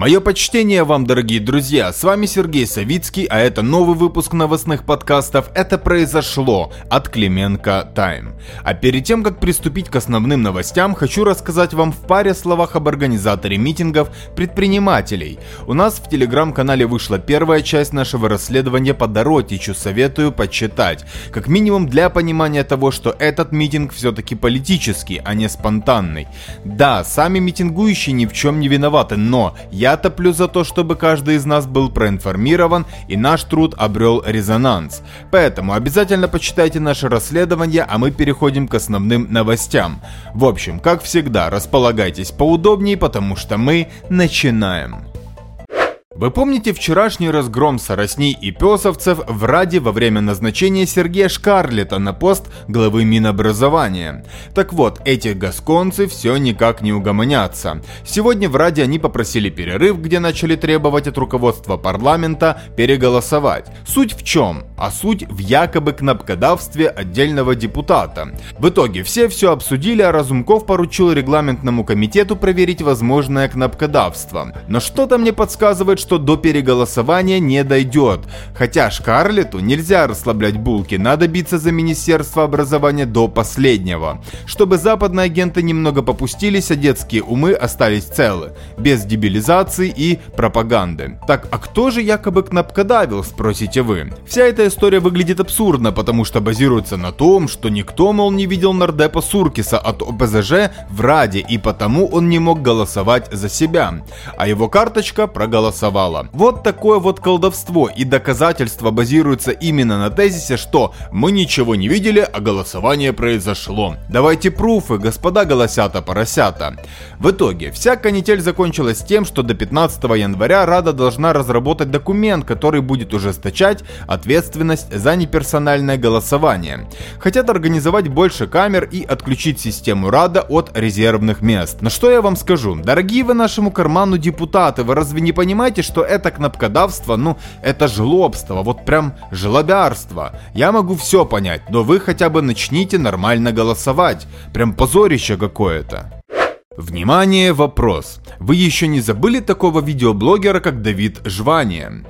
Мое почтение вам, дорогие друзья, с вами Сергей Савицкий, а это новый выпуск новостных подкастов «Это произошло» от Клименко Тайм. А перед тем, как приступить к основным новостям, хочу рассказать вам в паре словах об организаторе митингов предпринимателей. У нас в телеграм-канале вышла первая часть нашего расследования по Доротичу, советую почитать. Как минимум для понимания того, что этот митинг все-таки политический, а не спонтанный. Да, сами митингующие ни в чем не виноваты, но я топлю за то, чтобы каждый из нас был проинформирован и наш труд обрел резонанс. Поэтому обязательно почитайте наше расследование, а мы переходим к основным новостям. В общем, как всегда, располагайтесь поудобнее, потому что мы начинаем. Вы помните вчерашний разгром соросней и песовцев в Раде во время назначения Сергея Шкарлета на пост главы Минобразования? Так вот, эти гасконцы все никак не угомонятся. Сегодня в Раде они попросили перерыв, где начали требовать от руководства парламента переголосовать. Суть в чем? А суть в якобы кнопкодавстве отдельного депутата. В итоге все все обсудили, а Разумков поручил регламентному комитету проверить возможное кнопкодавство. Но что-то мне подсказывает, что до переголосования не дойдет. Хотя Шкарлету нельзя расслаблять булки, надо биться за Министерство образования до последнего. Чтобы западные агенты немного попустились, а детские умы остались целы, без дебилизации и пропаганды. Так, а кто же якобы кнопкодавил, спросите вы? Вся эта история выглядит абсурдно, потому что базируется на том, что никто, мол, не видел нардепа Суркиса от ОПЗЖ в Раде, и потому он не мог голосовать за себя. А его карточка проголосовала голосовала. Вот такое вот колдовство и доказательства базируются именно на тезисе, что мы ничего не видели, а голосование произошло. Давайте пруфы, господа голосята-поросята. В итоге, вся канитель закончилась тем, что до 15 января Рада должна разработать документ, который будет ужесточать ответственность за неперсональное голосование. Хотят организовать больше камер и отключить систему Рада от резервных мест. Но что я вам скажу? Дорогие вы нашему карману депутаты, вы разве не понимаете, что это кнопкодавство, ну, это жлобство, вот прям жлобярство. Я могу все понять, но вы хотя бы начните нормально голосовать. Прям позорище какое-то. Внимание, вопрос. Вы еще не забыли такого видеоблогера, как Давид Жвания?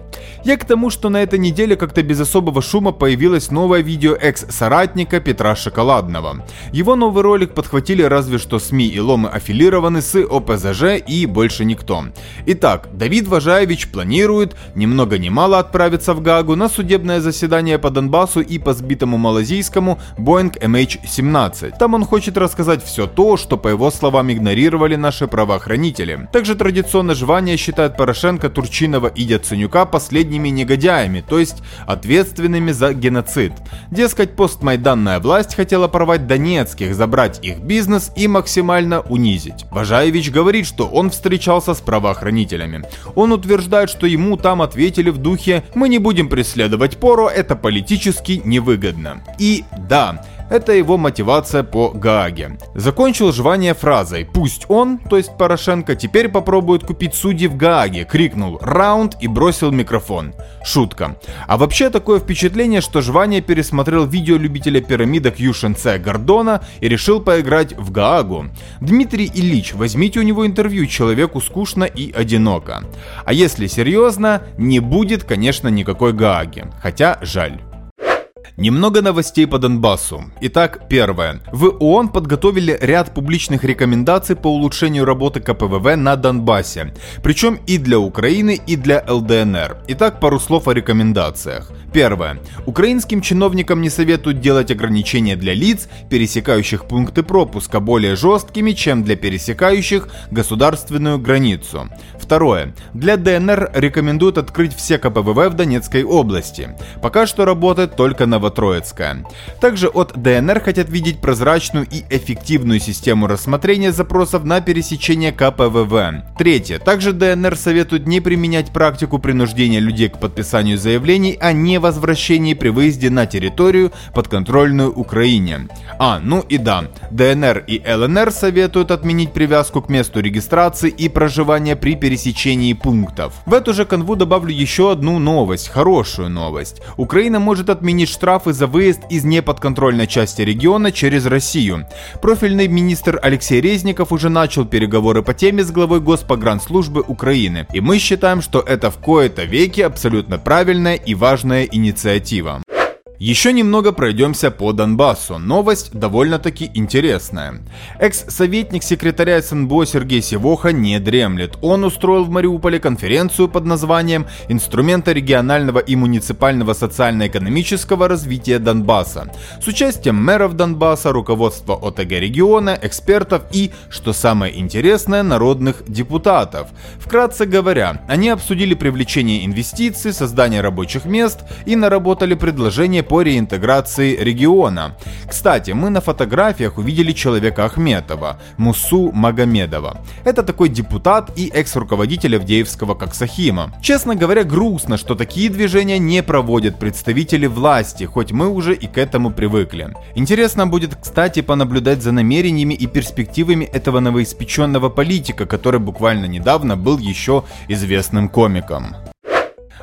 Я к тому, что на этой неделе как-то без особого шума появилось новое видео экс-соратника Петра Шоколадного. Его новый ролик подхватили разве что СМИ и ломы аффилированы с ОПЗЖ и больше никто. Итак, Давид Важаевич планирует ни много ни мало отправиться в Гагу на судебное заседание по Донбассу и по сбитому малазийскому Boeing MH17. Там он хочет рассказать все то, что по его словам игнорировали наши правоохранители. Также традиционно жвание считает Порошенко, Турчинова и Яценюка последним последними негодяями, то есть ответственными за геноцид. Дескать, постмайданная власть хотела порвать донецких, забрать их бизнес и максимально унизить. Важаевич говорит, что он встречался с правоохранителями. Он утверждает, что ему там ответили в духе «Мы не будем преследовать Поро, это политически невыгодно». И да, это его мотивация по Гааге. Закончил жвание фразой «Пусть он, то есть Порошенко, теперь попробует купить судьи в Гааге», крикнул «Раунд» и бросил микрофон. Шутка. А вообще такое впечатление, что жвание пересмотрел видео любителя пирамидок Юшенце Гордона и решил поиграть в Гаагу. Дмитрий Ильич, возьмите у него интервью, человеку скучно и одиноко. А если серьезно, не будет, конечно, никакой Гааги. Хотя жаль. Немного новостей по Донбассу. Итак, первое. В ООН подготовили ряд публичных рекомендаций по улучшению работы КПВВ на Донбассе. Причем и для Украины, и для ЛДНР. Итак, пару слов о рекомендациях. Первое. Украинским чиновникам не советуют делать ограничения для лиц, пересекающих пункты пропуска, более жесткими, чем для пересекающих государственную границу. Второе. Для ДНР рекомендуют открыть все КПВВ в Донецкой области. Пока что работает только Новотроицкая. Также от ДНР хотят видеть прозрачную и эффективную систему рассмотрения запросов на пересечение КПВВ. Третье. Также ДНР советуют не применять практику принуждения людей к подписанию заявлений о не возвращении при выезде на территорию, подконтрольную Украине. А, ну и да, ДНР и ЛНР советуют отменить привязку к месту регистрации и проживания при пересечении пунктов. В эту же канву добавлю еще одну новость, хорошую новость. Украина может отменить штрафы штрафы за выезд из неподконтрольной части региона через Россию. Профильный министр Алексей Резников уже начал переговоры по теме с главой Госпогранслужбы Украины. И мы считаем, что это в кои-то веки абсолютно правильная и важная инициатива. Еще немного пройдемся по Донбассу. Новость довольно-таки интересная. Экс-советник секретаря СНБО Сергей Севоха не дремлет. Он устроил в Мариуполе конференцию под названием «Инструменты регионального и муниципального социально-экономического развития Донбасса» с участием мэров Донбасса, руководства ОТГ региона, экспертов и, что самое интересное, народных депутатов. Вкратце говоря, они обсудили привлечение инвестиций, создание рабочих мест и наработали предложение по реинтеграции региона. Кстати, мы на фотографиях увидели человека Ахметова, Мусу Магомедова. Это такой депутат и экс-руководитель Авдеевского Коксахима. Честно говоря, грустно, что такие движения не проводят представители власти, хоть мы уже и к этому привыкли. Интересно будет, кстати, понаблюдать за намерениями и перспективами этого новоиспеченного политика, который буквально недавно был еще известным комиком.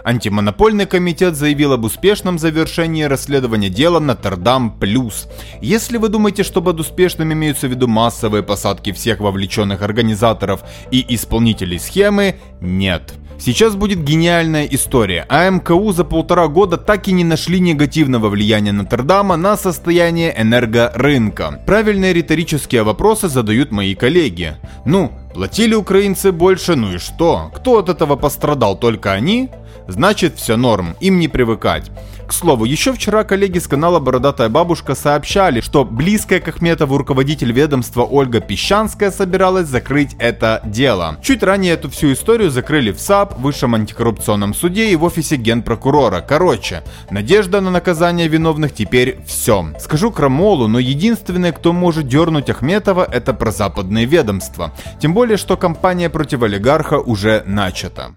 Антимонопольный комитет заявил об успешном завершении расследования дела Нотр-Дам Плюс. Если вы думаете, что под успешным имеются в виду массовые посадки всех вовлеченных организаторов и исполнителей схемы, нет. Сейчас будет гениальная история. А МКУ за полтора года так и не нашли негативного влияния Нотр-Дама на состояние энергорынка. Правильные риторические вопросы задают мои коллеги. Ну, платили украинцы больше, ну и что? Кто от этого пострадал? Только они? Значит, все норм, им не привыкать. К слову, еще вчера коллеги с канала «Бородатая бабушка» сообщали, что близкая к Ахметову руководитель ведомства Ольга Песчанская собиралась закрыть это дело. Чуть ранее эту всю историю закрыли в САП, Высшем антикоррупционном суде и в офисе генпрокурора. Короче, надежда на наказание виновных теперь все. Скажу крамолу, но единственное, кто может дернуть Ахметова, это прозападные ведомства. Тем более, что кампания против олигарха уже начата.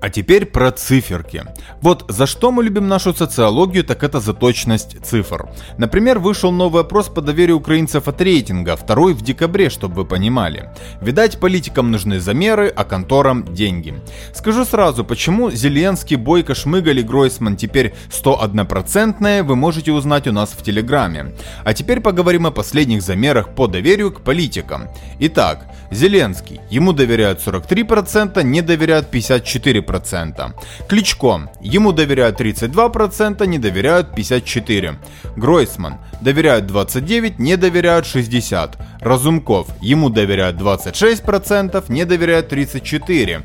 А теперь про циферки. Вот за что мы любим нашу социологию, так это за точность цифр. Например, вышел новый опрос по доверию украинцев от рейтинга, второй в декабре, чтобы вы понимали. Видать, политикам нужны замеры, а конторам деньги. Скажу сразу, почему Зеленский, Бойко, Шмыгаль и Гройсман теперь 101% вы можете узнать у нас в Телеграме. А теперь поговорим о последних замерах по доверию к политикам. Итак, Зеленский, ему доверяют 43%, не доверяют 54%. 4%. Кличко. Ему доверяют 32%, не доверяют 54%. Гройсман. Доверяют 29%, не доверяют 60%. Разумков. Ему доверяют 26%, не доверяют 34%.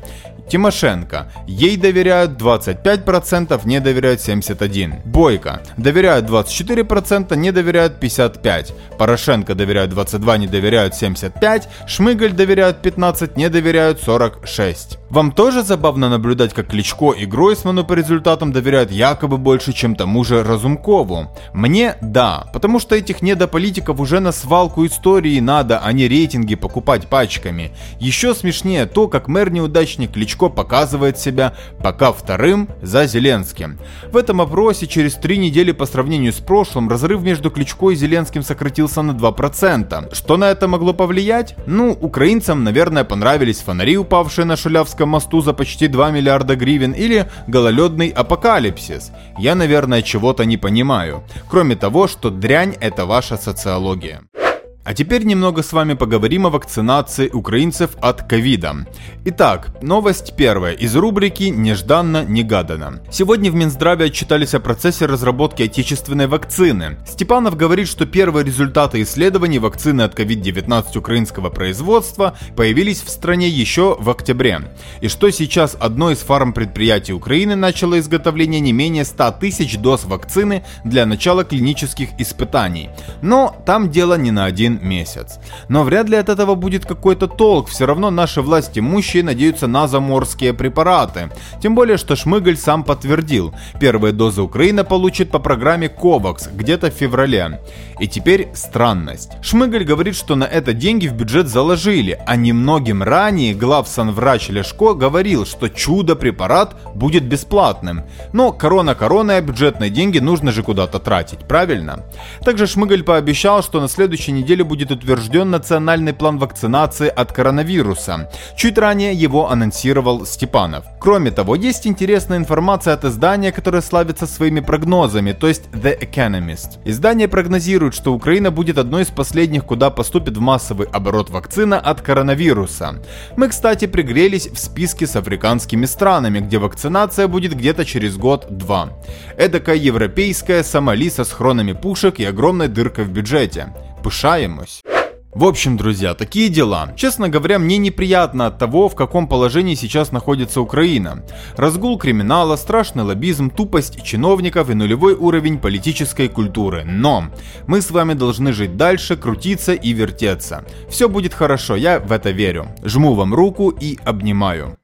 Тимошенко. Ей доверяют 25%, не доверяют 71%. Бойко. Доверяют 24%, не доверяют 55%. Порошенко доверяют 22%, не доверяют 75%. Шмыгаль доверяют 15%, не доверяют 46%. Вам тоже забавно наблюдать, как Кличко и Гройсману по результатам доверяют якобы больше, чем тому же Разумкову? Мне да, потому что этих недополитиков уже на свалку истории надо, а не рейтинги покупать пачками. Еще смешнее то, как мэр-неудачник Кличко показывает себя пока вторым за Зеленским. В этом опросе через три недели по сравнению с прошлым разрыв между Кличко и Зеленским сократился на 2%. Что на это могло повлиять? Ну, украинцам, наверное, понравились фонари, упавшие на Шулявском мосту за почти 2 миллиарда гривен или гололедный апокалипсис. Я, наверное, чего-то не понимаю. Кроме того, что дрянь это ваша социология. А теперь немного с вами поговорим о вакцинации украинцев от ковида. Итак, новость первая из рубрики «Нежданно-негаданно». Сегодня в Минздраве отчитались о процессе разработки отечественной вакцины. Степанов говорит, что первые результаты исследований вакцины от COVID-19 украинского производства появились в стране еще в октябре. И что сейчас одно из фармпредприятий Украины начало изготовление не менее 100 тысяч доз вакцины для начала клинических испытаний. Но там дело не на один один месяц. Но вряд ли от этого будет какой-то толк, все равно наши власти имущие надеются на заморские препараты. Тем более, что Шмыгаль сам подтвердил, первые дозы Украина получит по программе COVAX где-то в феврале. И теперь странность. Шмыгаль говорит, что на это деньги в бюджет заложили, а немногим ранее главсанврач Лешко говорил, что чудо-препарат будет бесплатным. Но корона короной, а бюджетные деньги нужно же куда-то тратить, правильно? Также Шмыгаль пообещал, что на следующей неделе неделю будет утвержден национальный план вакцинации от коронавируса. Чуть ранее его анонсировал Степанов. Кроме того, есть интересная информация от издания, которое славится своими прогнозами, то есть The Economist. Издание прогнозирует, что Украина будет одной из последних, куда поступит в массовый оборот вакцина от коронавируса. Мы, кстати, пригрелись в списке с африканскими странами, где вакцинация будет где-то через год-два. Эдакая европейская Сомали со схронами пушек и огромной дыркой в бюджете. Пышаемось. В общем, друзья, такие дела. Честно говоря, мне неприятно от того, в каком положении сейчас находится Украина. Разгул криминала, страшный лоббизм, тупость чиновников и нулевой уровень политической культуры. Но мы с вами должны жить дальше, крутиться и вертеться. Все будет хорошо, я в это верю. Жму вам руку и обнимаю.